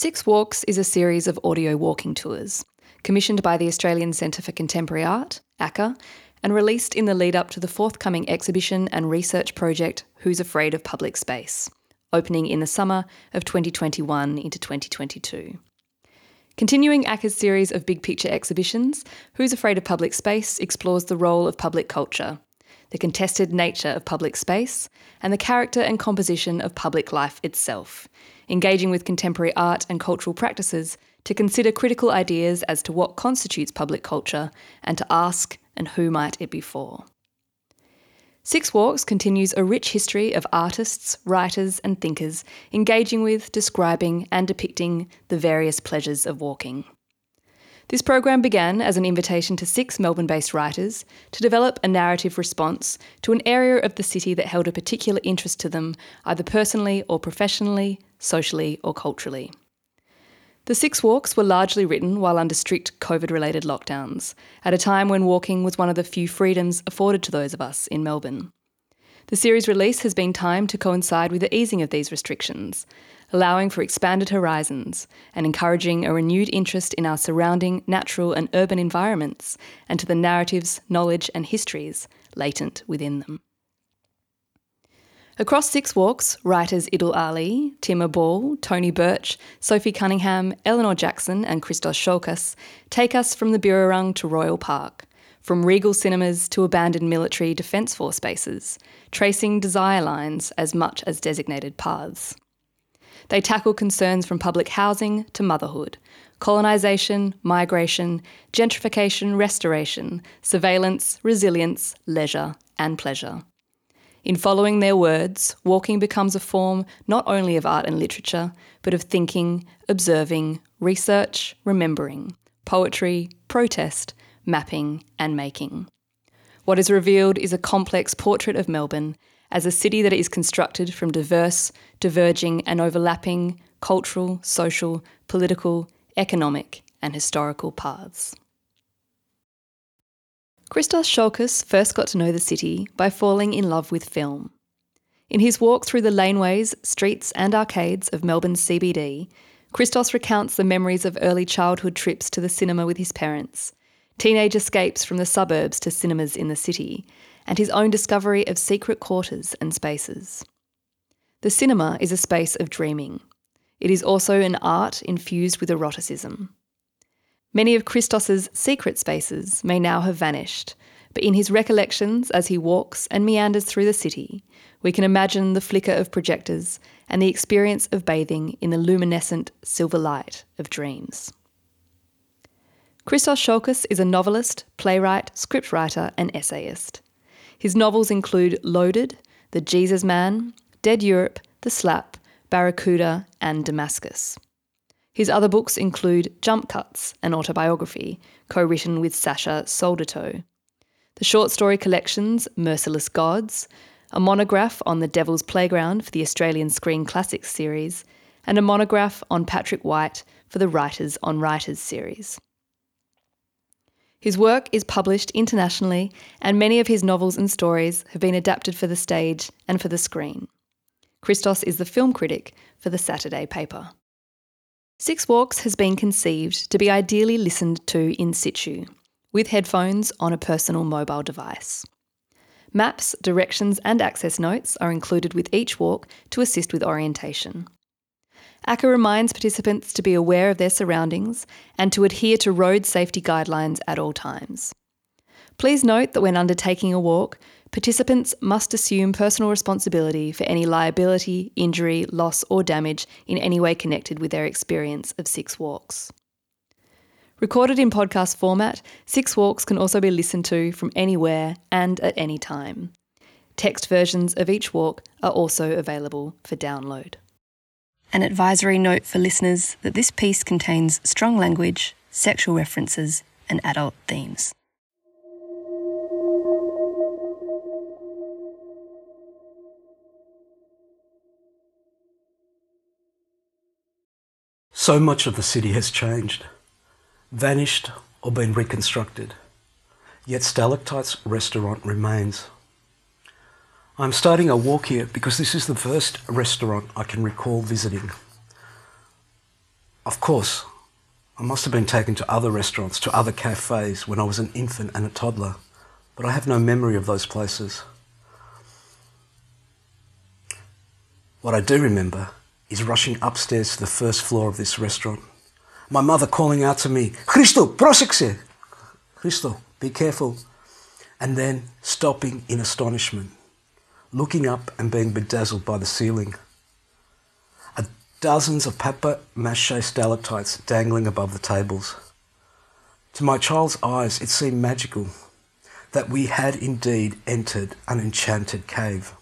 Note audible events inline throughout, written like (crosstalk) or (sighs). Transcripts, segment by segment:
Six Walks is a series of audio walking tours, commissioned by the Australian Centre for Contemporary Art, ACCA, and released in the lead up to the forthcoming exhibition and research project Who's Afraid of Public Space, opening in the summer of 2021 into 2022. Continuing ACCA's series of big picture exhibitions, Who's Afraid of Public Space explores the role of public culture, the contested nature of public space, and the character and composition of public life itself, engaging with contemporary art and cultural practices to consider critical ideas as to what constitutes public culture and to ask, and who might it be for? Six Walks continues a rich history of artists, writers, and thinkers engaging with, describing, and depicting the various pleasures of walking. This program began as an invitation to six Melbourne based writers to develop a narrative response to an area of the city that held a particular interest to them, either personally or professionally, socially or culturally. The six walks were largely written while under strict COVID related lockdowns, at a time when walking was one of the few freedoms afforded to those of us in Melbourne. The series release has been timed to coincide with the easing of these restrictions, allowing for expanded horizons and encouraging a renewed interest in our surrounding natural and urban environments and to the narratives, knowledge, and histories latent within them. Across Six Walks, writers Idil Ali, Timmah Ball, Tony Birch, Sophie Cunningham, Eleanor Jackson, and Christos Tsiolkas take us from the Birrarung to Royal Park, from regal cinemas to abandoned military defence force bases, tracing desire lines as much as designated paths. They tackle concerns from public housing to motherhood, colonisation, migration, gentrification, restoration, surveillance, resilience, leisure, and pleasure. In following their words, walking becomes a form not only of art and literature, but of thinking, observing, research, remembering, poetry, protest, mapping, and making. What is revealed is a complex portrait of Melbourne as a city that is constructed from diverse, diverging, and overlapping cultural, social, political, economic, and historical paths. Christos Tsiolkas first got to know the city by falling in love with film. In his walk through the laneways, streets, and arcades of Melbourne's CBD, Christos recounts the memories of early childhood trips to the cinema with his parents, teenage escapes from the suburbs to cinemas in the city, and his own discovery of secret quarters and spaces. The cinema is a space of dreaming. It is also an art infused with eroticism. Many of Christos's secret spaces may now have vanished, but in his recollections as he walks and meanders through the city, we can imagine the flicker of projectors and the experience of bathing in the luminescent silver light of dreams. Christos Tsiolkas is a novelist, playwright, scriptwriter, and essayist. His novels include Loaded, The Jesus Man, Dead Europe, The Slap, Barracuda, and Damascus. His other books include Jump Cuts, an autobiography, co written with Sasha Soldatow, the short story collections Merciless Gods, a monograph on the Devil's Playground for the Australian Screen Classics series, and a monograph on Patrick White for the Writers on Writers series. His work is published internationally, and many of his novels and stories have been adapted for the stage and for the screen. Christos is the film critic for the Saturday paper. Six Walks has been conceived to be ideally listened to in situ, with headphones on a personal mobile device. Maps, directions, and access notes are included with each walk to assist with orientation. ACCA reminds participants to be aware of their surroundings and to adhere to road safety guidelines at all times. Please note that when undertaking a walk, Participants must assume personal responsibility for any liability, injury, loss, or damage in any way connected with their experience of Six Walks. Recorded in podcast format, Six Walks can also be listened to from anywhere and at any time. Text versions of each walk are also available for download. An advisory note for listeners that this piece contains strong language, sexual references, and adult themes. So much of the city has changed, vanished, or been reconstructed. Yet Stalactites restaurant remains. I'm starting a walk here because this is the first restaurant I can recall visiting. Of course, I must have been taken to other restaurants, to other cafes when I was an infant and a toddler, but I have no memory of those places. What I do remember is rushing upstairs to the first floor of this restaurant. My mother calling out to me, Christo, prosek Christo, be careful. And then stopping in astonishment, looking up and being bedazzled by the ceiling. A dozens of papier mache stalactites dangling above the tables. To my child's eyes, it seemed magical that we had indeed entered an enchanted cave.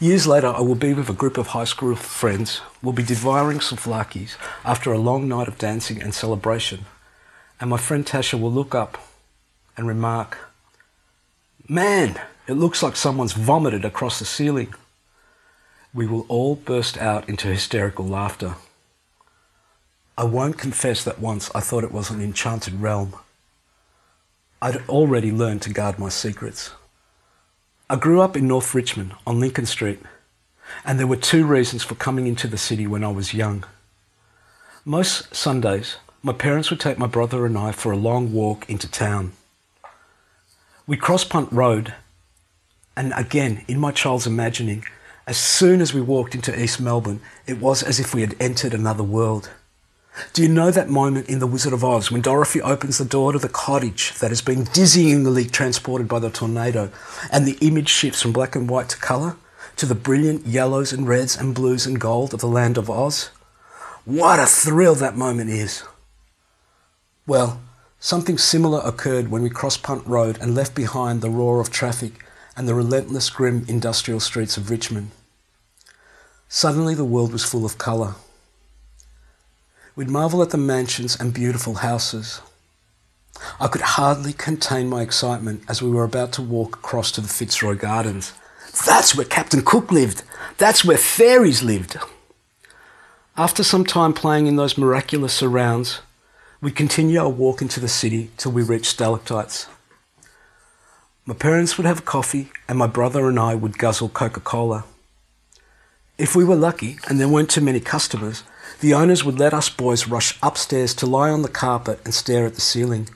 Years later, I will be with a group of high school friends. We'll be devouring souvlaki's after a long night of dancing and celebration. And my friend Tasha will look up and remark, Man, it looks like someone's vomited across the ceiling. We will all burst out into hysterical laughter. I won't confess that once I thought it was an enchanted realm. I'd already learned to guard my secrets. I grew up in North Richmond on Lincoln Street, and there were two reasons for coming into the city when I was young. Most Sundays, my parents would take my brother and I for a long walk into town. We crossed Punt Road, and again, in my child's imagining, as soon as we walked into East Melbourne, it was as if we had entered another world. Do you know that moment in The Wizard of Oz when Dorothy opens the door to the cottage that has been dizzyingly transported by the tornado and the image shifts from black and white to colour to the brilliant yellows and reds and blues and gold of the land of Oz? What a thrill that moment is! Well, something similar occurred when we crossed Punt Road and left behind the roar of traffic and the relentless grim industrial streets of Richmond. Suddenly the world was full of colour. We'd marvel at the mansions and beautiful houses. I could hardly contain my excitement as we were about to walk across to the Fitzroy Gardens. That's where Captain Cook lived. That's where fairies lived. After some time playing in those miraculous surrounds, we continue our walk into the city till we reach stalactites. My parents would have coffee, and my brother and I would guzzle Coca Cola. If we were lucky and there weren't too many customers, the owners would let us boys rush upstairs to lie on the carpet and stare at the ceiling.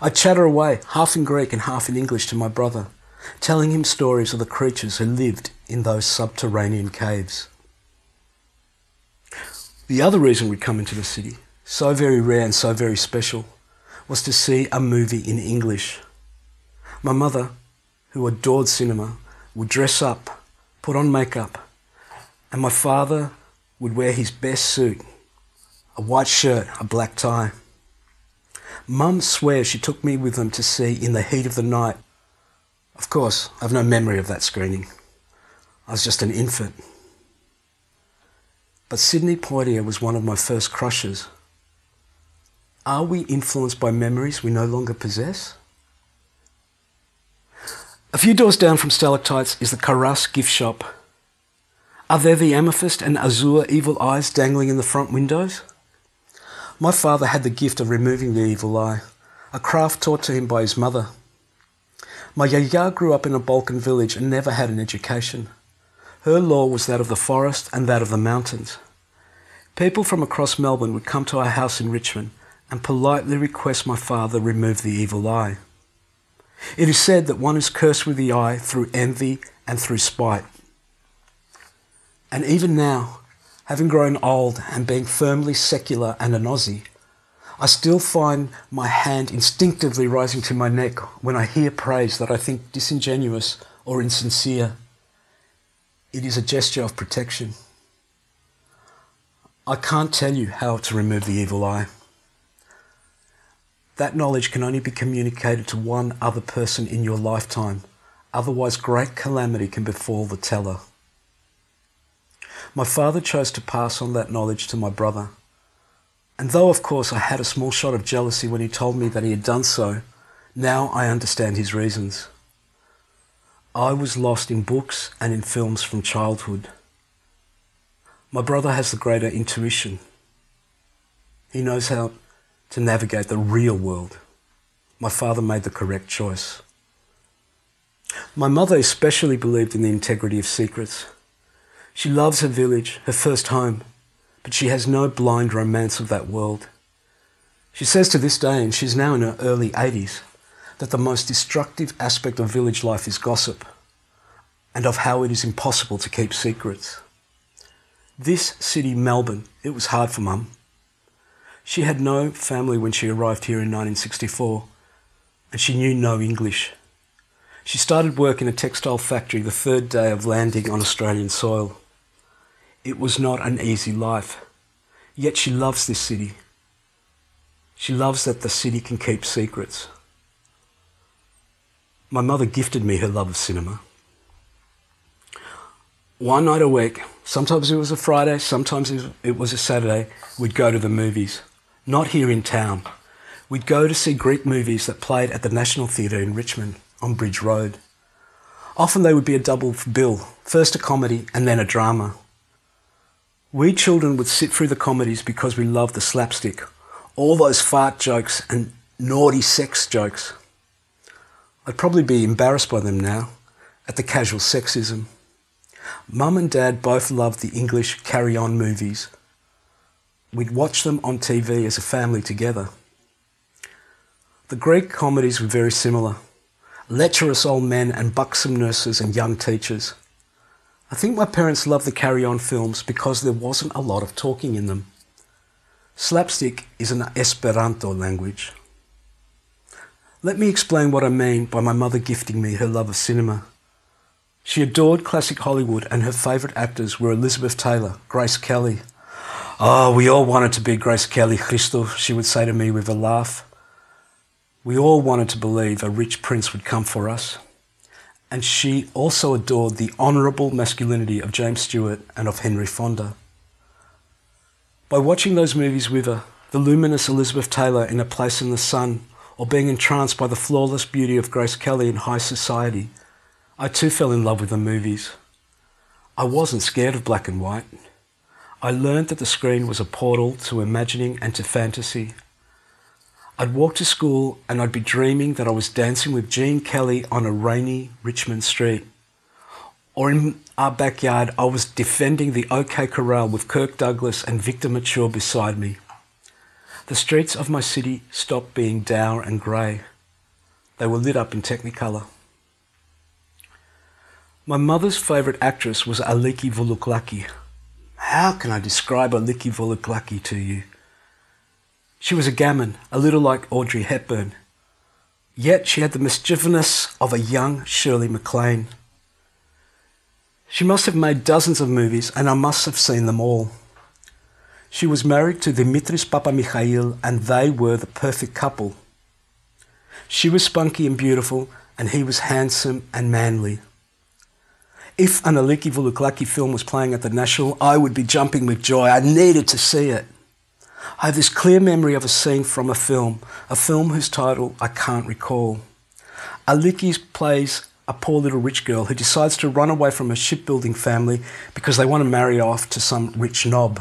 I'd chatter away, half in Greek and half in English, to my brother, telling him stories of the creatures who lived in those subterranean caves. The other reason we'd come into the city, so very rare and so very special, was to see a movie in English. My mother, who adored cinema, would dress up, put on makeup, and my father would wear his best suit, a white shirt, a black tie. Mum swears she took me with them to see In the Heat of the Night. Of course, I've no memory of that screening. I was just an infant. But Sidney Poitier was one of my first crushes. Are we influenced by memories we no longer possess? A few doors down from Stalactites is the Carras gift shop are there the amethyst and azure evil eyes dangling in the front windows? My father had the gift of removing the evil eye, a craft taught to him by his mother. My yaya grew up in a Balkan village and never had an education. Her law was that of the forest and that of the mountains. People from across Melbourne would come to our house in Richmond and politely request my father remove the evil eye. It is said that one is cursed with the eye through envy and through spite. And even now, having grown old and being firmly secular and an Aussie, I still find my hand instinctively rising to my neck when I hear praise that I think disingenuous or insincere. It is a gesture of protection. I can't tell you how to remove the evil eye. That knowledge can only be communicated to one other person in your lifetime, otherwise, great calamity can befall the teller. My father chose to pass on that knowledge to my brother. And though, of course, I had a small shot of jealousy when he told me that he had done so, now I understand his reasons. I was lost in books and in films from childhood. My brother has the greater intuition. He knows how to navigate the real world. My father made the correct choice. My mother especially believed in the integrity of secrets. She loves her village, her first home, but she has no blind romance of that world. She says to this day, and she's now in her early 80s, that the most destructive aspect of village life is gossip and of how it is impossible to keep secrets. This city, Melbourne, it was hard for Mum. She had no family when she arrived here in 1964, and she knew no English. She started work in a textile factory the third day of landing on Australian soil. It was not an easy life, yet she loves this city. She loves that the city can keep secrets. My mother gifted me her love of cinema. One night a week, sometimes it was a Friday, sometimes it was a Saturday, we'd go to the movies. Not here in town. We'd go to see Greek movies that played at the National Theatre in Richmond on Bridge Road. Often they would be a double bill, first a comedy and then a drama. We children would sit through the comedies because we loved the slapstick, all those fart jokes and naughty sex jokes. I'd probably be embarrassed by them now, at the casual sexism. Mum and Dad both loved the English carry on movies. We'd watch them on TV as a family together. The Greek comedies were very similar lecherous old men and buxom nurses and young teachers. I think my parents loved the carry on films because there wasn't a lot of talking in them. Slapstick is an Esperanto language. Let me explain what I mean by my mother gifting me her love of cinema. She adored classic Hollywood and her favourite actors were Elizabeth Taylor, Grace Kelly. Oh, we all wanted to be Grace Kelly, Christo, she would say to me with a laugh. We all wanted to believe a rich prince would come for us. And she also adored the honourable masculinity of James Stewart and of Henry Fonda. By watching those movies with her, the luminous Elizabeth Taylor in A Place in the Sun, or being entranced by the flawless beauty of Grace Kelly in High Society, I too fell in love with the movies. I wasn't scared of black and white. I learned that the screen was a portal to imagining and to fantasy. I'd walk to school and I'd be dreaming that I was dancing with Gene Kelly on a rainy Richmond street. Or in our backyard, I was defending the OK Corral with Kirk Douglas and Victor Mature beside me. The streets of my city stopped being dour and grey. They were lit up in Technicolor. My mother's favourite actress was Aliki Vougiouklaki. How can I describe Aliki Vougiouklaki to you? She was a gammon, a little like Audrey Hepburn. Yet she had the mischievousness of a young Shirley MacLaine. She must have made dozens of movies, and I must have seen them all. She was married to Dimitris Papa Papamikhail, and they were the perfect couple. She was spunky and beautiful, and he was handsome and manly. If an Aliki Vougiouklaki film was playing at the National, I would be jumping with joy. I needed to see it. I have this clear memory of a scene from a film, a film whose title I can't recall. Aliki plays a poor little rich girl who decides to run away from her shipbuilding family because they want to marry off to some rich knob.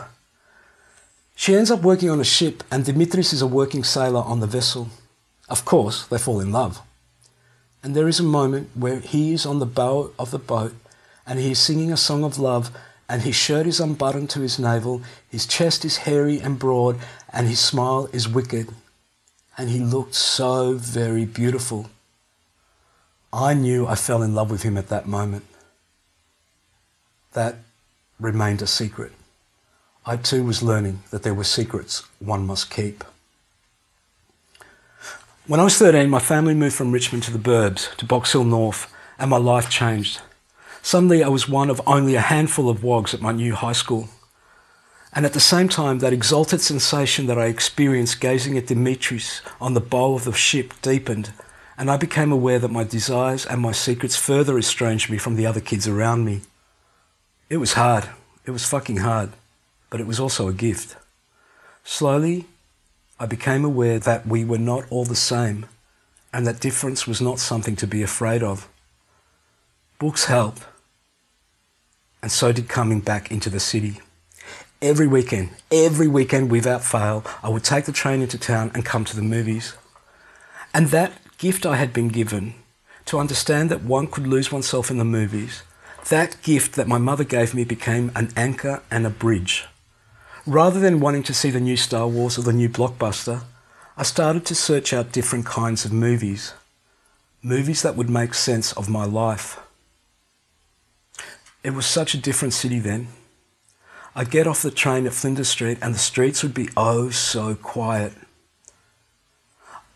She ends up working on a ship, and Dimitris is a working sailor on the vessel. Of course, they fall in love. And there is a moment where he is on the bow of the boat and he is singing a song of love and his shirt is unbuttoned to his navel, his chest is hairy and broad, and his smile is wicked. And he looked so very beautiful. I knew I fell in love with him at that moment. That remained a secret. I too was learning that there were secrets one must keep. When I was 13, my family moved from Richmond to the Burbs, to Box Hill North, and my life changed. Suddenly, I was one of only a handful of wogs at my new high school. And at the same time, that exalted sensation that I experienced gazing at Dimitris on the bow of the ship deepened, and I became aware that my desires and my secrets further estranged me from the other kids around me. It was hard. It was fucking hard. But it was also a gift. Slowly, I became aware that we were not all the same, and that difference was not something to be afraid of. Books help, and so did coming back into the city. Every weekend, every weekend without fail, I would take the train into town and come to the movies. And that gift I had been given to understand that one could lose oneself in the movies, that gift that my mother gave me became an anchor and a bridge. Rather than wanting to see the new Star Wars or the new blockbuster, I started to search out different kinds of movies. Movies that would make sense of my life. It was such a different city then. I'd get off the train at Flinders Street and the streets would be oh so quiet.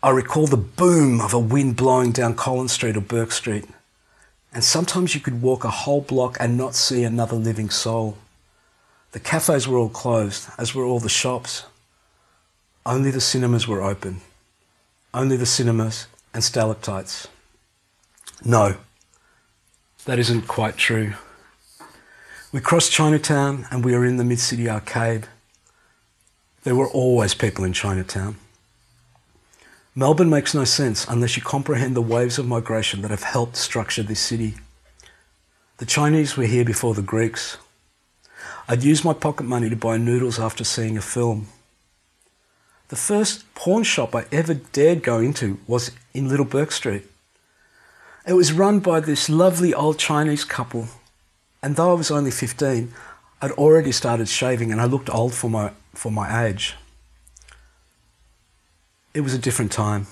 I recall the boom of a wind blowing down Collins Street or Bourke Street. And sometimes you could walk a whole block and not see another living soul. The cafes were all closed, as were all the shops. Only the cinemas were open. Only the cinemas and stalactites. No, that isn't quite true. We crossed Chinatown and we were in the Mid City Arcade. There were always people in Chinatown. Melbourne makes no sense unless you comprehend the waves of migration that have helped structure this city. The Chinese were here before the Greeks. I'd use my pocket money to buy noodles after seeing a film. The first pawn shop I ever dared go into was in Little Bourke Street. It was run by this lovely old Chinese couple and though I was only 15, I'd already started shaving and I looked old for my, for my age. It was a different time.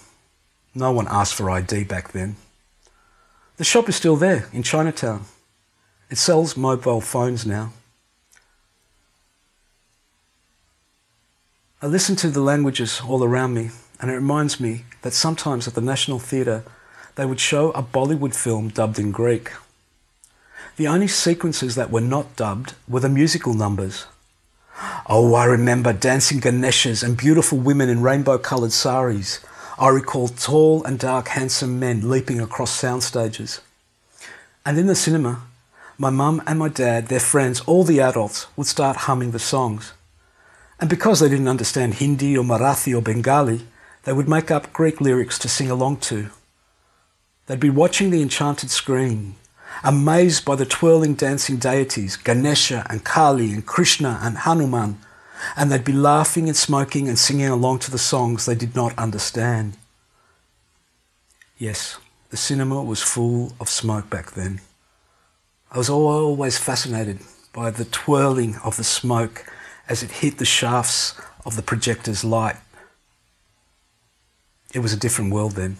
No one asked for ID back then. The shop is still there in Chinatown. It sells mobile phones now. I listen to the languages all around me, and it reminds me that sometimes at the National Theatre they would show a Bollywood film dubbed in Greek. The only sequences that were not dubbed were the musical numbers. Oh, I remember dancing Ganeshas and beautiful women in rainbow coloured saris. I recall tall and dark, handsome men leaping across sound stages. And in the cinema, my mum and my dad, their friends, all the adults, would start humming the songs. And because they didn't understand Hindi or Marathi or Bengali, they would make up Greek lyrics to sing along to. They'd be watching the enchanted screen, amazed by the twirling dancing deities, Ganesha and Kali and Krishna and Hanuman, and they'd be laughing and smoking and singing along to the songs they did not understand. Yes, the cinema was full of smoke back then. I was always fascinated by the twirling of the smoke as it hit the shafts of the projector's light. It was a different world then.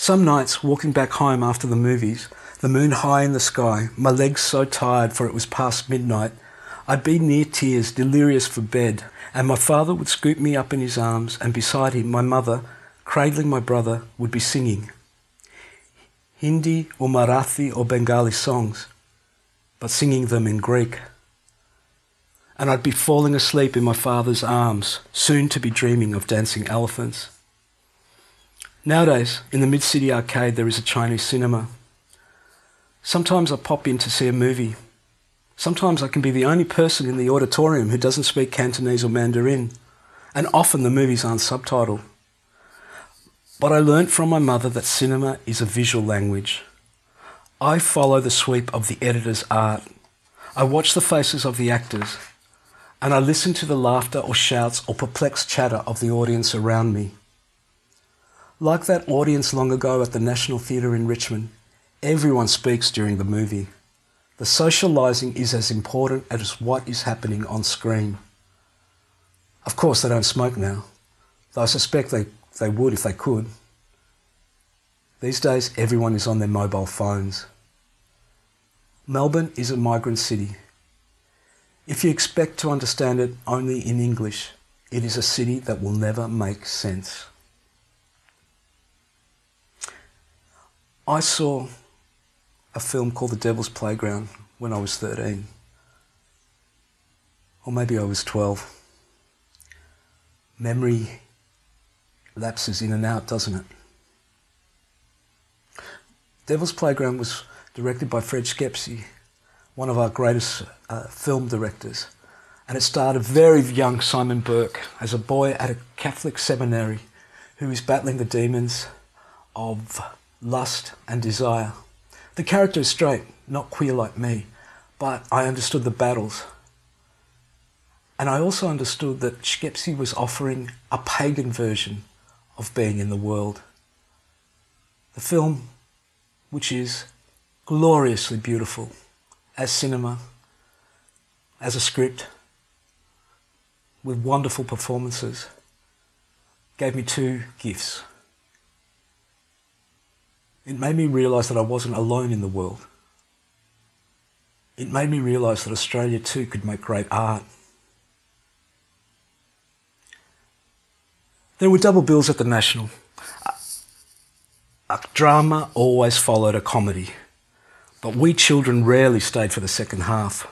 Some nights, walking back home after the movies, the moon high in the sky, my legs so tired for it was past midnight, I'd be near tears, delirious for bed, and my father would scoop me up in his arms, and beside him, my mother, cradling my brother, would be singing Hindi or Marathi or Bengali songs, but singing them in Greek. And I'd be falling asleep in my father's arms, soon to be dreaming of dancing elephants. Nowadays, in the Mid City Arcade, there is a Chinese cinema. Sometimes I pop in to see a movie. Sometimes I can be the only person in the auditorium who doesn't speak Cantonese or Mandarin, and often the movies aren't subtitled. But I learnt from my mother that cinema is a visual language. I follow the sweep of the editor's art. I watch the faces of the actors, and I listen to the laughter or shouts or perplexed chatter of the audience around me. Like that audience long ago at the National Theatre in Richmond, everyone speaks during the movie. The socialising is as important as what is happening on screen. Of course, they don't smoke now, though I suspect they, they would if they could. These days, everyone is on their mobile phones. Melbourne is a migrant city. If you expect to understand it only in English, it is a city that will never make sense. I saw a film called The Devil's Playground when I was 13. Or maybe I was 12. Memory lapses in and out, doesn't it? Devil's Playground was directed by Fred Schepisi, one of our greatest uh, film directors. And it starred a very young Simon Burke as a boy at a Catholic seminary who is battling the demons of lust, and desire. The character is straight, not queer like me, but I understood the battles. And I also understood that Schepisi was offering a pagan version of being in the world. The film, which is gloriously beautiful as cinema, as a script, with wonderful performances, gave me two gifts. It made me realise that I wasn't alone in the world. It made me realise that Australia too could make great art. There were double bills at the National. A drama always followed a comedy, but we children rarely stayed for the second half.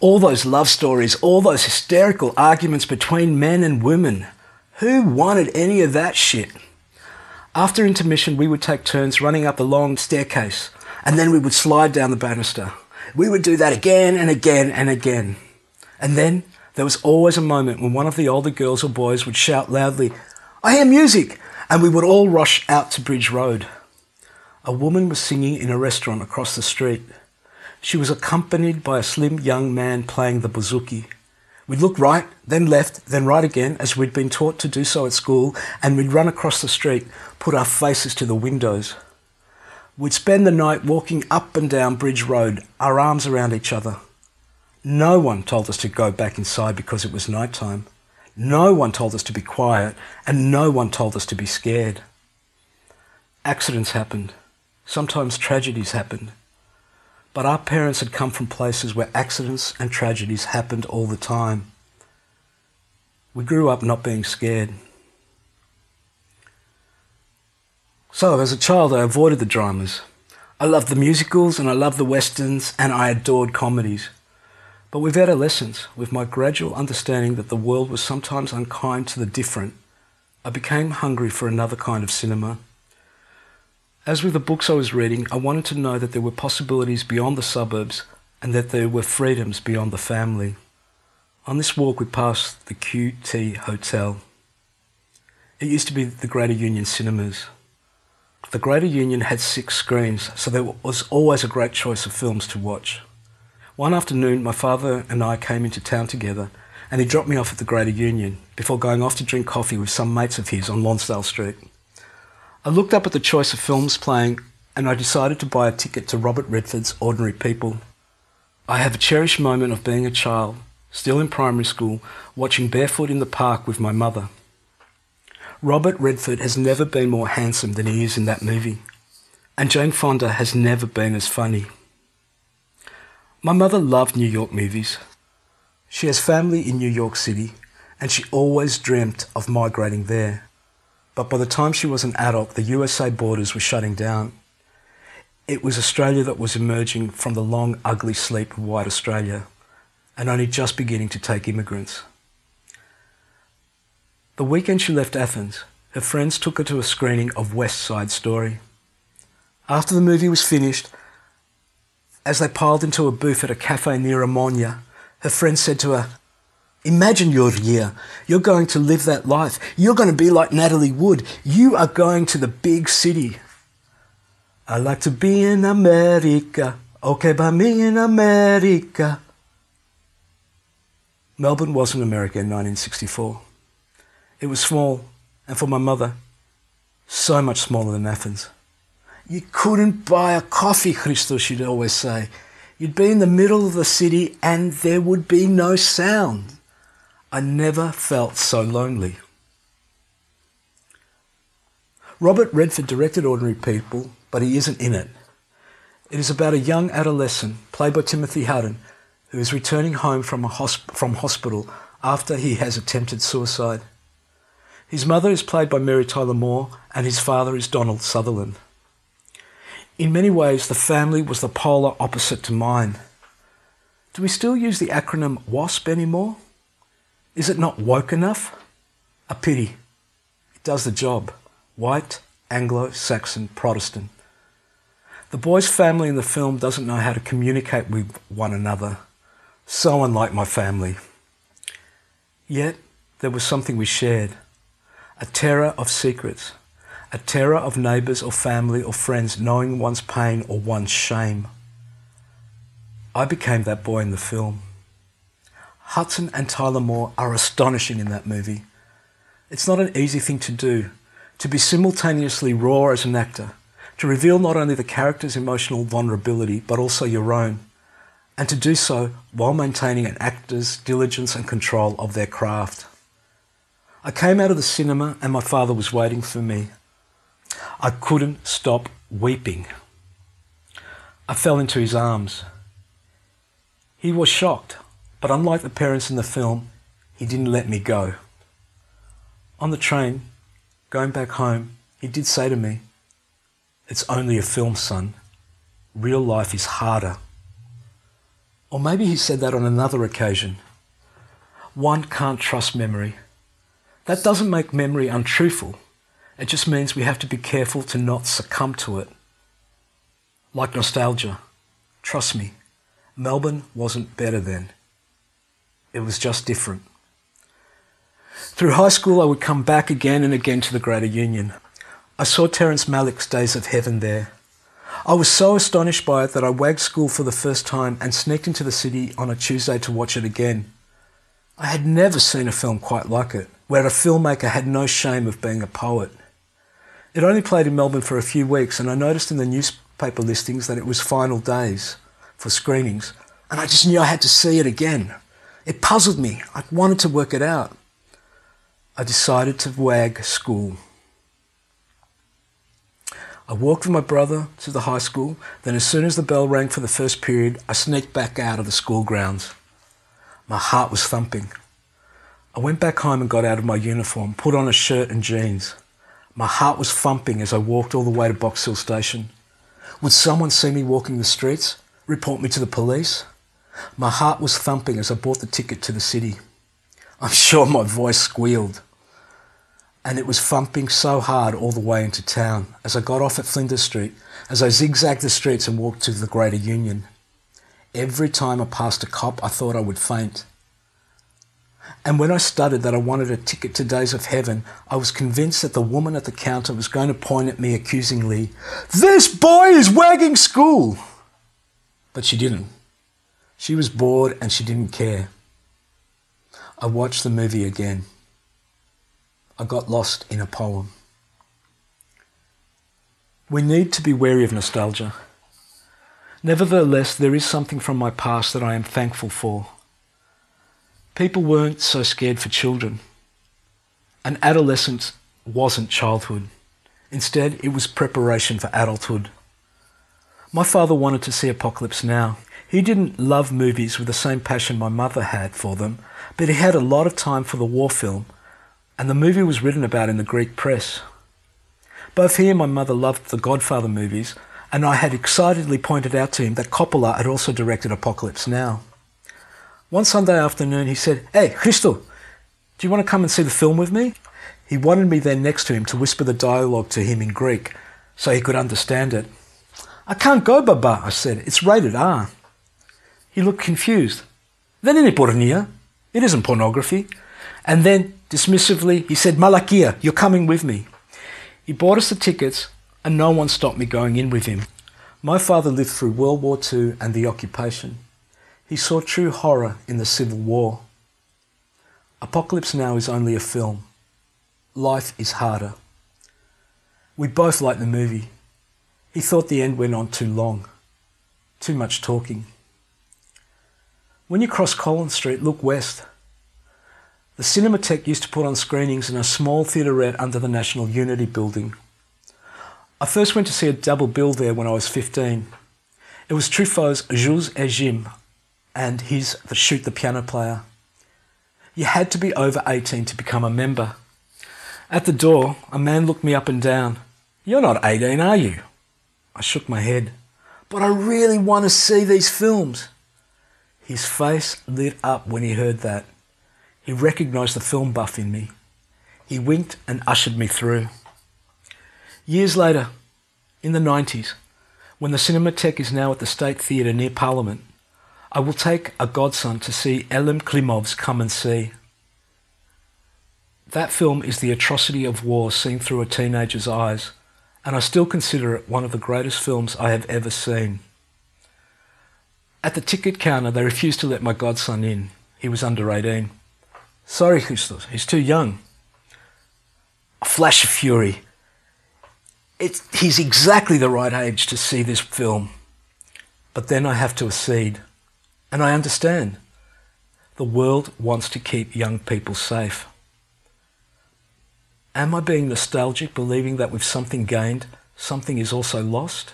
All those love stories, all those hysterical arguments between men and women. Who wanted any of that shit? After intermission, we would take turns running up the long staircase, and then we would slide down the banister. We would do that again and again and again. And then there was always a moment when one of the older girls or boys would shout loudly, I hear music! And we would all rush out to Bridge Road. A woman was singing in a restaurant across the street. She was accompanied by a slim young man playing the bouzouki. We'd look right, then left, then right again, as we'd been taught to do so at school, and we'd run across the street, put our faces to the windows. We'd spend the night walking up and down Bridge Road, our arms around each other. No one told us to go back inside because it was night time. No one told us to be quiet, and no one told us to be scared. Accidents happened. Sometimes tragedies happened. But our parents had come from places where accidents and tragedies happened all the time. We grew up not being scared. So, as a child, I avoided the dramas. I loved the musicals and I loved the westerns and I adored comedies. But with adolescence, with my gradual understanding that the world was sometimes unkind to the different, I became hungry for another kind of cinema. As with the books I was reading, I wanted to know that there were possibilities beyond the suburbs and that there were freedoms beyond the family. On this walk, we passed the QT Hotel. It used to be the Greater Union Cinemas. The Greater Union had six screens, so there was always a great choice of films to watch. One afternoon, my father and I came into town together, and he dropped me off at the Greater Union before going off to drink coffee with some mates of his on Lonsdale Street. I looked up at the choice of films playing and I decided to buy a ticket to Robert Redford's Ordinary People. I have a cherished moment of being a child, still in primary school, watching barefoot in the park with my mother. Robert Redford has never been more handsome than he is in that movie, and Jane Fonda has never been as funny. My mother loved New York movies. She has family in New York City, and she always dreamt of migrating there. But by the time she was an adult, the USA borders were shutting down. It was Australia that was emerging from the long, ugly sleep of white Australia and only just beginning to take immigrants. The weekend she left Athens, her friends took her to a screening of West Side Story. After the movie was finished, as they piled into a booth at a cafe near Omonia, her friend said to her, Imagine your year. You're going to live that life. You're going to be like Natalie Wood. You are going to the big city. I like to be in America. Okay, by me in America. Melbourne wasn't America in 1964. It was small, and for my mother, so much smaller than Athens. You couldn't buy a coffee, Christo, she'd always say. You'd be in the middle of the city and there would be no sound. I never felt so lonely. Robert Redford directed Ordinary People, but he isn't in it. It is about a young adolescent, played by Timothy Hutton, who is returning home from, hosp- from hospital after he has attempted suicide. His mother is played by Mary Tyler Moore, and his father is Donald Sutherland. In many ways, the family was the polar opposite to mine. Do we still use the acronym WASP anymore? Is it not woke enough? A pity. It does the job. White, Anglo Saxon, Protestant. The boy's family in the film doesn't know how to communicate with one another. So unlike my family. Yet, there was something we shared a terror of secrets, a terror of neighbours or family or friends knowing one's pain or one's shame. I became that boy in the film. Hutton and Tyler Moore are astonishing in that movie. It's not an easy thing to do, to be simultaneously raw as an actor, to reveal not only the character's emotional vulnerability, but also your own, and to do so while maintaining an actor's diligence and control of their craft. I came out of the cinema and my father was waiting for me. I couldn't stop weeping. I fell into his arms. He was shocked, but unlike the parents in the film, he didn't let me go. On the train, going back home, he did say to me, It's only a film, son. Real life is harder. Or maybe he said that on another occasion. One can't trust memory. That doesn't make memory untruthful. It just means we have to be careful to not succumb to it. Like nostalgia. Trust me, Melbourne wasn't better then. It was just different. Through high school, I would come back again and again to the Greater Union. I saw Terrence Malick's Days of Heaven there. I was so astonished by it that I wagged school for the first time and sneaked into the city on a Tuesday to watch it again. I had never seen a film quite like it, where a filmmaker had no shame of being a poet. It only played in Melbourne for a few weeks, and I noticed in the newspaper listings that it was final days for screenings, and I just knew I had to see it again. It puzzled me. I wanted to work it out. I decided to wag school. I walked with my brother to the high school. Then, as soon as the bell rang for the first period, I sneaked back out of the school grounds. My heart was thumping. I went back home and got out of my uniform, put on a shirt and jeans. My heart was thumping as I walked all the way to Box Hill Station. Would someone see me walking the streets? Report me to the police? My heart was thumping as I bought the ticket to the city. I'm sure my voice squealed. And it was thumping so hard all the way into town as I got off at Flinders Street, as I zigzagged the streets and walked to the Greater Union. Every time I passed a cop, I thought I would faint. And when I stuttered that I wanted a ticket to Days of Heaven, I was convinced that the woman at the counter was going to point at me accusingly, This boy is wagging school! But she didn't. She was bored and she didn't care. I watched the movie again. I got lost in a poem. We need to be wary of nostalgia. Nevertheless, there is something from my past that I am thankful for. People weren't so scared for children. And adolescence wasn't childhood. Instead, it was preparation for adulthood. My father wanted to see Apocalypse Now. He didn't love movies with the same passion my mother had for them, but he had a lot of time for the war film, and the movie was written about in the Greek press. Both he and my mother loved the Godfather movies, and I had excitedly pointed out to him that Coppola had also directed Apocalypse Now. One Sunday afternoon, he said, Hey, Christo, do you want to come and see the film with me? He wanted me there next to him to whisper the dialogue to him in Greek so he could understand it. I can't go, Baba, I said. It's rated R. He looked confused. Then in pornia, it isn't pornography. And then, dismissively, he said, Malakia, you're coming with me. He bought us the tickets, and no one stopped me going in with him. My father lived through World War II and the occupation. He saw true horror in the Civil War. Apocalypse Now is only a film. Life is harder. We both like the movie. He thought the end went on too long. Too much talking. When you cross Collins Street, look west. The Cinematheque used to put on screenings in a small theaterette under the National Unity building. I first went to see a double bill there when I was 15. It was Truffaut's Jules et Jim and his the shoot the piano player. You had to be over 18 to become a member. At the door, a man looked me up and down. You're not 18, are you? I shook my head. But I really want to see these films. His face lit up when he heard that. He recognized the film buff in me. He winked and ushered me through. Years later, in the 90s, when the Cinematheque is now at the State Theatre near Parliament, I will take a godson to see Elem Klimov's Come and See. That film is the atrocity of war seen through a teenager's eyes, and I still consider it one of the greatest films I have ever seen. At the ticket counter, they refused to let my godson in. He was under 18. Sorry, Christos, he's too young. A flash of fury. It's, he's exactly the right age to see this film. But then I have to accede. And I understand. The world wants to keep young people safe. Am I being nostalgic, believing that with something gained, something is also lost?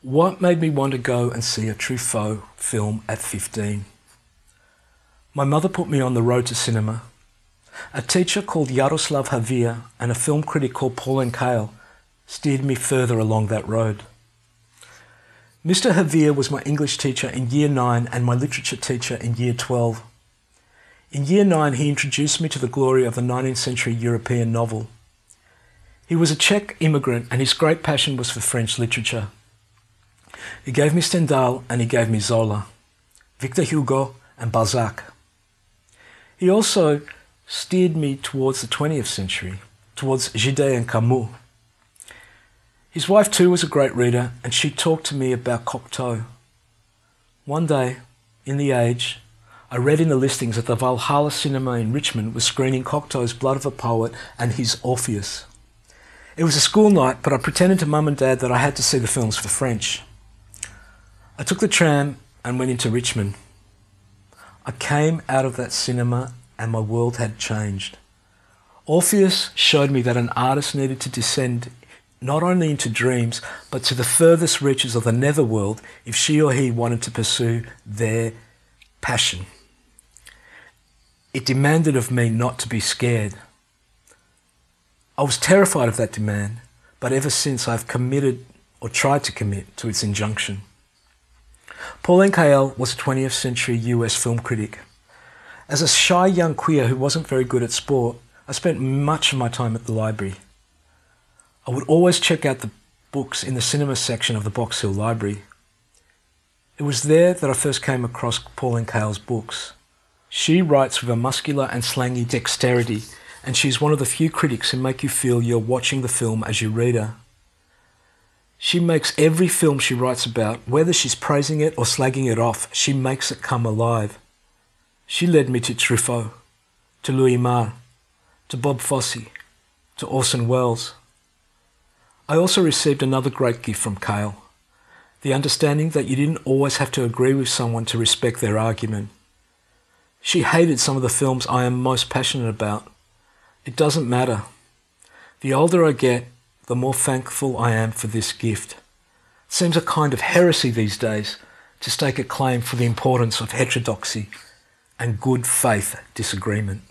What made me want to go and see a Truffaut film at 15? My mother put me on the road to cinema. A teacher called Yaroslav Havia and a film critic called Pauline Kael steered me further along that road. Mr. Havia was my English teacher in Year 9 and my literature teacher in Year 12. In Year 9, he introduced me to the glory of the 19th century European novel. He was a Czech immigrant and his great passion was for French literature. He gave me Stendhal and he gave me Zola, Victor Hugo and Balzac. He also steered me towards the 20th century, towards Gide and Camus. His wife too was a great reader and she talked to me about Cocteau. One day, in The Age, I read in the listings that the Valhalla Cinema in Richmond was screening Cocteau's Blood of a Poet and his Orpheus. It was a school night, but I pretended to mum and dad that I had to see the films for French. I took the tram and went into Richmond. I came out of that cinema and my world had changed. Orpheus showed me that an artist needed to descend not only into dreams, but to the furthest reaches of the netherworld if she or he wanted to pursue their passion. It demanded of me not to be scared. I was terrified of that demand, but ever since I've committed or tried to commit to its injunction. Pauline Kael was a 20th century US film critic. As a shy young queer who wasn't very good at sport, I spent much of my time at the library. I would always check out the books in the cinema section of the Box Hill Library. It was there that I first came across Pauline Kael's books. She writes with a muscular and slangy dexterity, and she's one of the few critics who make you feel you're watching the film as you read her. She makes every film she writes about, whether she's praising it or slagging it off, she makes it come alive. She led me to Truffaut, to Louis Malle, to Bob Fosse, to Orson Welles. I also received another great gift from Kael the understanding that you didn't always have to agree with someone to respect their argument. She hated some of the films I am most passionate about. It doesn't matter. The older I get, the more thankful I am for this gift. It seems a kind of heresy these days to stake a claim for the importance of heterodoxy and good faith disagreement.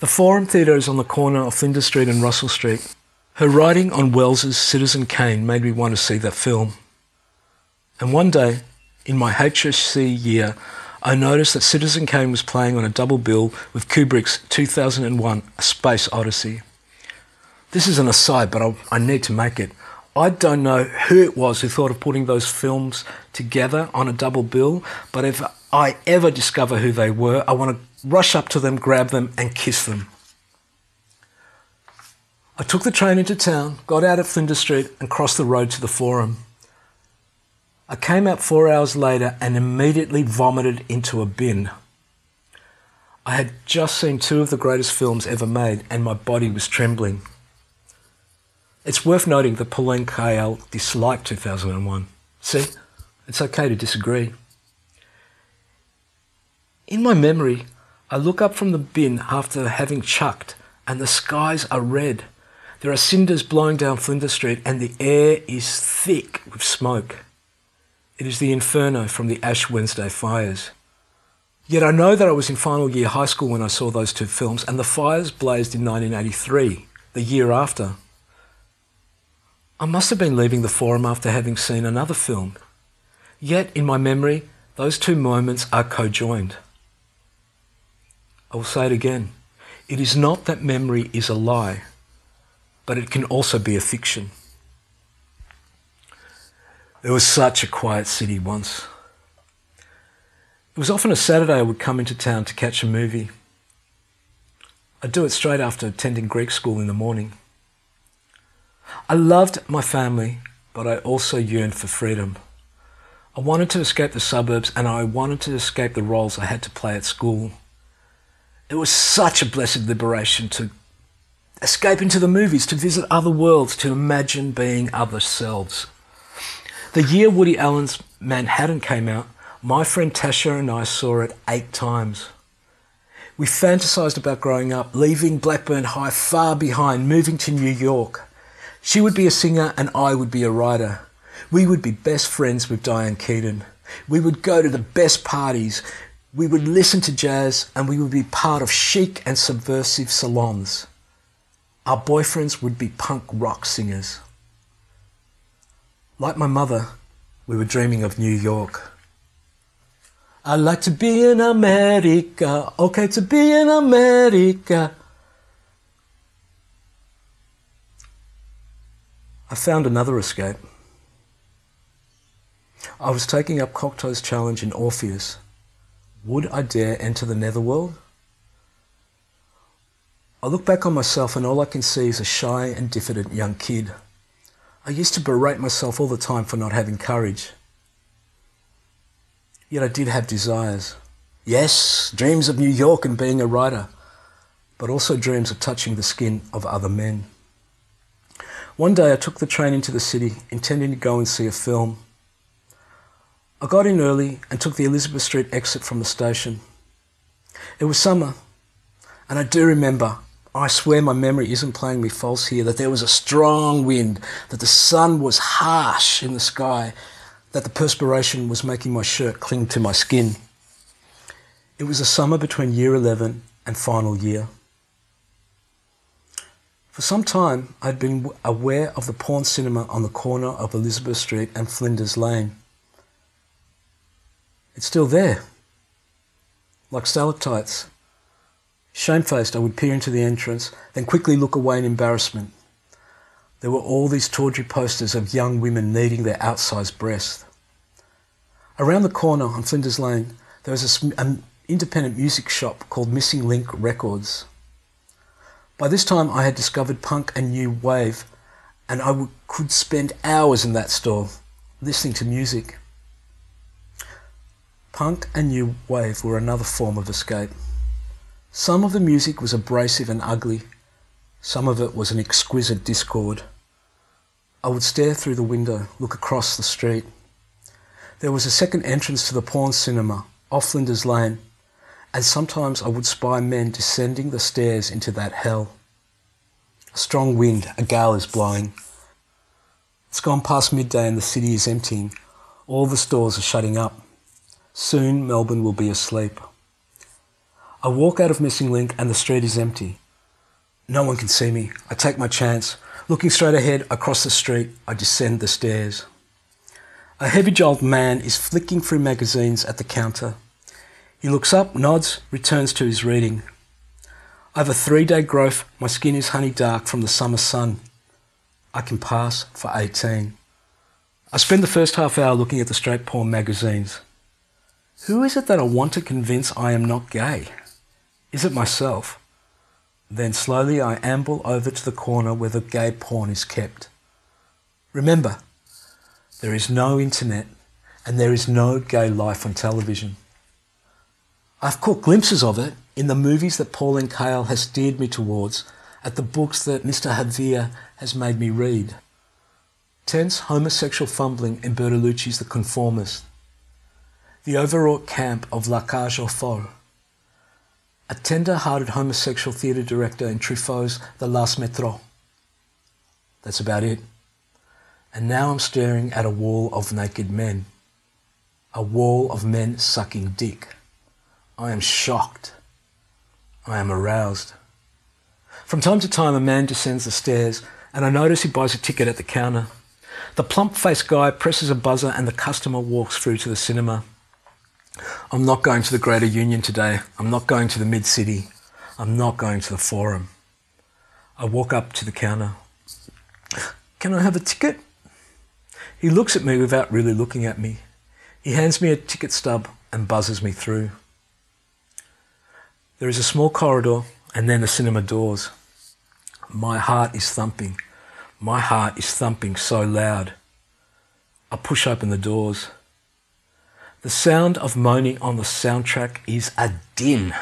The Forum Theatre is on the corner of Flinders Street and Russell Street. Her writing on Welles's Citizen Kane made me want to see that film. And one day, in my HSC year, I noticed that Citizen Kane was playing on a double bill with Kubrick's 2001 A Space Odyssey. This is an aside, but I, I need to make it. I don't know who it was who thought of putting those films together on a double bill, but if I ever discover who they were, I want to rush up to them, grab them, and kiss them. I took the train into town, got out at Flinders Street, and crossed the road to the Forum. I came out four hours later and immediately vomited into a bin. I had just seen two of the greatest films ever made, and my body was trembling. It's worth noting that Pauline Kael disliked 2001. See, it's okay to disagree. In my memory, I look up from the bin after having chucked, and the skies are red. There are cinders blowing down Flinders Street, and the air is thick with smoke. It is the inferno from the Ash Wednesday fires. Yet I know that I was in final year high school when I saw those two films, and the fires blazed in 1983, the year after. I must have been leaving the forum after having seen another film. Yet, in my memory, those two moments are co-joined. I will say it again. It is not that memory is a lie but it can also be a fiction. It was such a quiet city once. It was often a Saturday I would come into town to catch a movie. I'd do it straight after attending Greek school in the morning. I loved my family, but I also yearned for freedom. I wanted to escape the suburbs and I wanted to escape the roles I had to play at school. It was such a blessed liberation to escape into the movies, to visit other worlds, to imagine being other selves. The year Woody Allen's Manhattan came out, my friend Tasha and I saw it eight times. We fantasized about growing up, leaving Blackburn High far behind, moving to New York. She would be a singer and I would be a writer. We would be best friends with Diane Keaton. We would go to the best parties. We would listen to jazz and we would be part of chic and subversive salons. Our boyfriends would be punk rock singers. Like my mother, we were dreaming of New York. I'd like to be in America, okay to be in America. I found another escape. I was taking up Cocteau's challenge in Orpheus. Would I dare enter the netherworld? I look back on myself and all I can see is a shy and diffident young kid. I used to berate myself all the time for not having courage. Yet I did have desires. Yes, dreams of New York and being a writer, but also dreams of touching the skin of other men. One day I took the train into the city, intending to go and see a film. I got in early and took the Elizabeth Street exit from the station. It was summer, and I do remember, I swear my memory isn't playing me false here, that there was a strong wind, that the sun was harsh in the sky, that the perspiration was making my shirt cling to my skin. It was a summer between year 11 and final year. For some time, I'd been aware of the porn cinema on the corner of Elizabeth Street and Flinders Lane. It's still there, like stalactites. Shamefaced, I would peer into the entrance, then quickly look away in embarrassment. There were all these tawdry posters of young women kneading their outsized breasts. Around the corner on Flinders Lane, there was an independent music shop called Missing Link Records. By this time, I had discovered punk and new wave, and I could spend hours in that store listening to music. Punk and new wave were another form of escape. Some of the music was abrasive and ugly, some of it was an exquisite discord. I would stare through the window, look across the street. There was a second entrance to the porn cinema, off Flinders Lane, and sometimes I would spy men descending the stairs into that hell. A strong wind, a gale is blowing. It's gone past midday and the city is emptying. All the stores are shutting up. Soon Melbourne will be asleep. I walk out of Missing Link and the street is empty. No one can see me. I take my chance. Looking straight ahead across the street, I descend the stairs. A heavy jowled man is flicking through magazines at the counter. He looks up, nods, returns to his reading. Over three day growth, my skin is honey dark from the summer sun. I can pass for 18. I spend the first half hour looking at the straight porn magazines. Who is it that I want to convince I am not gay? Is it myself? Then slowly I amble over to the corner where the gay porn is kept. Remember, there is no internet and there is no gay life on television. I've caught glimpses of it in the movies that Pauline Kael has steered me towards, at the books that Mr. Havia has made me read. Tense homosexual fumbling in Bertolucci's The Conformist, the overwrought camp of La Cage aux Folles, a tender-hearted homosexual theatre director in Truffaut's The Last Métro. That's about it. And now I'm staring at a wall of naked men. A wall of men sucking dick. I am shocked. I am aroused. From time to time, a man descends the stairs, and I notice he buys a ticket at the counter. The plump faced guy presses a buzzer, and the customer walks through to the cinema. I'm not going to the Greater Union today. I'm not going to the Mid City. I'm not going to the Forum. I walk up to the counter. Can I have a ticket? He looks at me without really looking at me. He hands me a ticket stub and buzzes me through. There is a small corridor and then the cinema doors. My heart is thumping. My heart is thumping so loud. I push open the doors. The sound of moaning on the soundtrack is a din.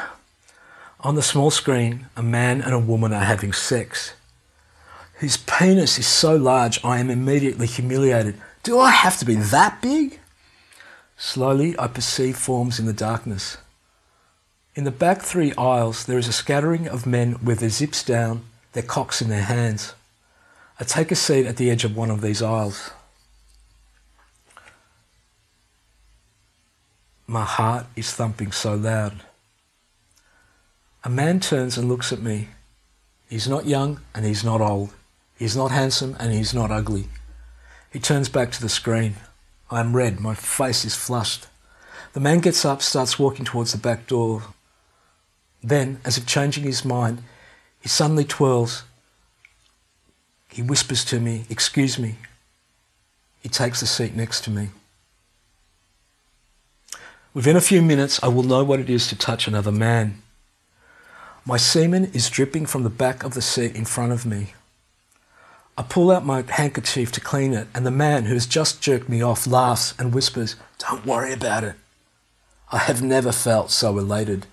On the small screen, a man and a woman are having sex. His penis is so large I am immediately humiliated, Do I have to be that big? Slowly, I perceive forms in the darkness. In the back three aisles, there is a scattering of men with their zips down, their cocks in their hands. I take a seat at the edge of one of these aisles. My heart is thumping so loud. A man turns and looks at me. He's not young and he's not old. He's not handsome and he's not ugly. He turns back to the screen. I am red, my face is flushed. The man gets up, starts walking towards the back door. Then, as if changing his mind, he suddenly twirls. He whispers to me, Excuse me. He takes the seat next to me. Within a few minutes, I will know what it is to touch another man. My semen is dripping from the back of the seat in front of me. I pull out my handkerchief to clean it, and the man who has just jerked me off laughs and whispers, Don't worry about it. I have never felt so elated.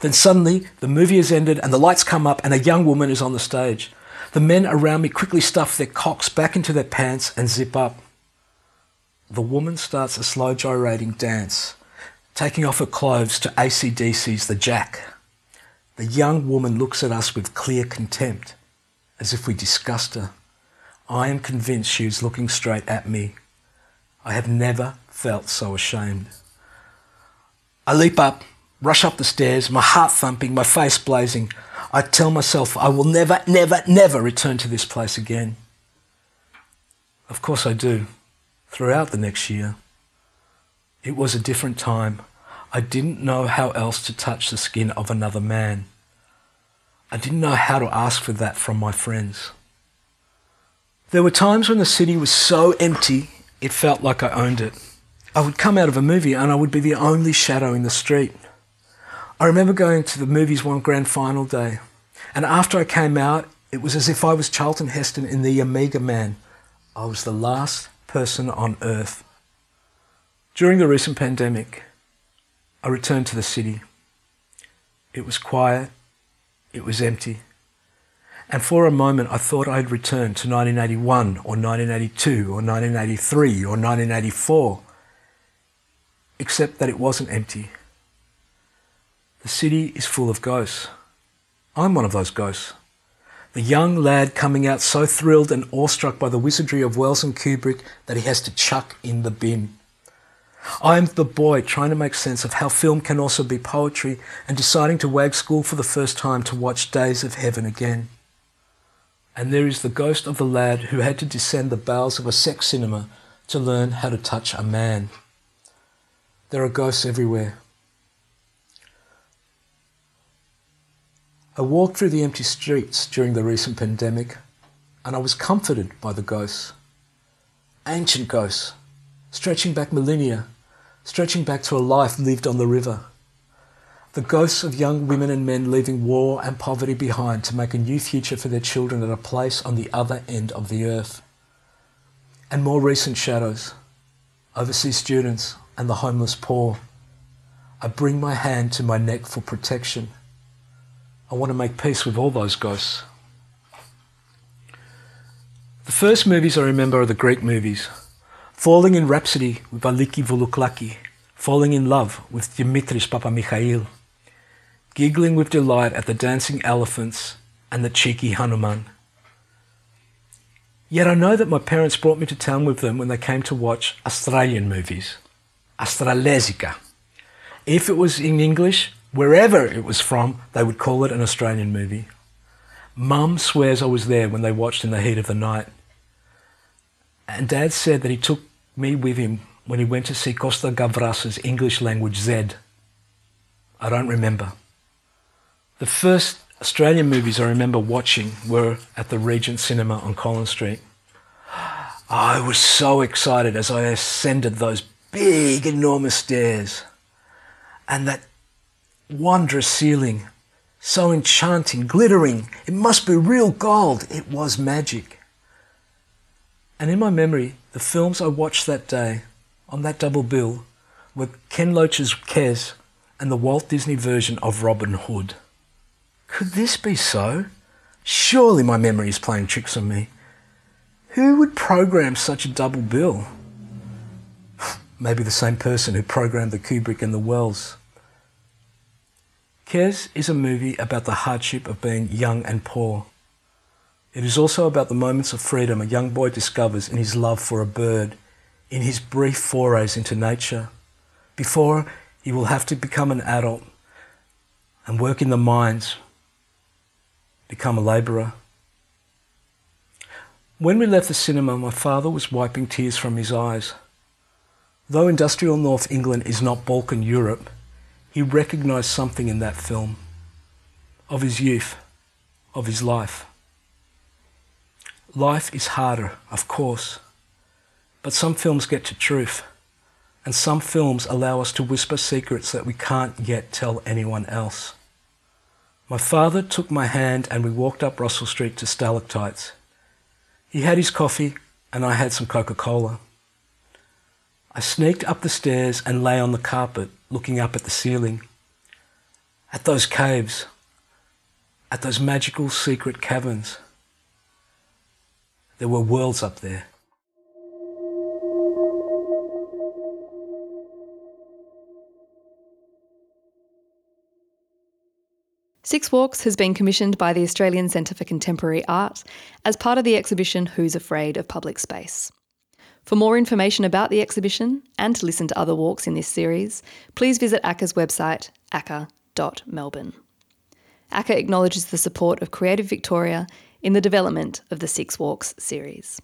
Then suddenly, the movie has ended, and the lights come up, and a young woman is on the stage. The men around me quickly stuff their cocks back into their pants and zip up. The woman starts a slow gyrating dance, taking off her clothes to ACDC's The Jack. The young woman looks at us with clear contempt, as if we disgust her. I am convinced she is looking straight at me. I have never felt so ashamed. I leap up, rush up the stairs, my heart thumping, my face blazing. I tell myself I will never, never, never return to this place again. Of course I do, throughout the next year. It was a different time. I didn't know how else to touch the skin of another man. I didn't know how to ask for that from my friends. There were times when the city was so empty, it felt like I owned it. I would come out of a movie and I would be the only shadow in the street. I remember going to the movies one grand final day, and after I came out, it was as if I was Charlton Heston in The Omega Man. I was the last person on earth. During the recent pandemic, I returned to the city. It was quiet, it was empty. And for a moment, I thought I'd returned to 1981 or 1982 or 1983 or 1984, except that it wasn't empty. The city is full of ghosts. I'm one of those ghosts. The young lad coming out so thrilled and awestruck by the wizardry of Welles and Kubrick that he has to chuck in the bin. I'm the boy trying to make sense of how film can also be poetry and deciding to wag school for the first time to watch Days of Heaven again. And there is the ghost of the lad who had to descend the bowels of a sex cinema to learn how to touch a man. There are ghosts everywhere. I walked through the empty streets during the recent pandemic and I was comforted by the ghosts. Ancient ghosts stretching back millennia, stretching back to a life lived on the river. The ghosts of young women and men leaving war and poverty behind to make a new future for their children at a place on the other end of the earth. And more recent shadows, overseas students and the homeless poor. I bring my hand to my neck for protection. I want to make peace with all those ghosts. The first movies I remember are the Greek movies, Falling in Rhapsody with Aliki Vougiouklaki, Falling in Love with Dimitris Papamichail, Giggling with delight at the dancing elephants and the cheeky Hanuman. Yet I know that my parents brought me to town with them when they came to watch Australian movies, Australesica. If it was in English, wherever it was from, they would call it an Australian movie. Mum swears I was there when they watched in the heat of the night. And Dad said that he took me with him when he went to see Costa Gavras's English language Z. I don't remember. The first Australian movies I remember watching were at the Regent Cinema on Collins Street. I was so excited as I ascended those big, enormous stairs and that wondrous ceiling, so enchanting, glittering. It must be real gold. It was magic. And in my memory, the films I watched that day on that double bill were Ken Loach's Kes and the Walt Disney version of Robin Hood. Could this be so? Surely my memory is playing tricks on me. Who would program such a double bill? (sighs) Maybe the same person who programmed the Kubrick and the Welles. Kes is a movie about the hardship of being young and poor. It is also about the moments of freedom a young boy discovers in his love for a bird, in his brief forays into nature, before he will have to become an adult and work in the mines, become a labourer. When we left the cinema, my father was wiping tears from his eyes. Though industrial North England is not Balkan Europe, he recognised something in that film of his youth, of his life. Life is harder, of course, but some films get to truth, and some films allow us to whisper secrets that we can't yet tell anyone else. My father took my hand and we walked up Russell Street to Stalactites. He had his coffee and I had some Coca Cola. I sneaked up the stairs and lay on the carpet looking up at the ceiling, at those caves, at those magical secret caverns. There were worlds up there. Six Walks has been commissioned by the Australian Centre for Contemporary Art as part of the exhibition Who's Afraid of Public Space. For more information about the exhibition and to listen to other walks in this series, please visit ACCA's website, acca.melbourne. ACCA acknowledges the support of Creative Victoria in the development of the Six Walks series.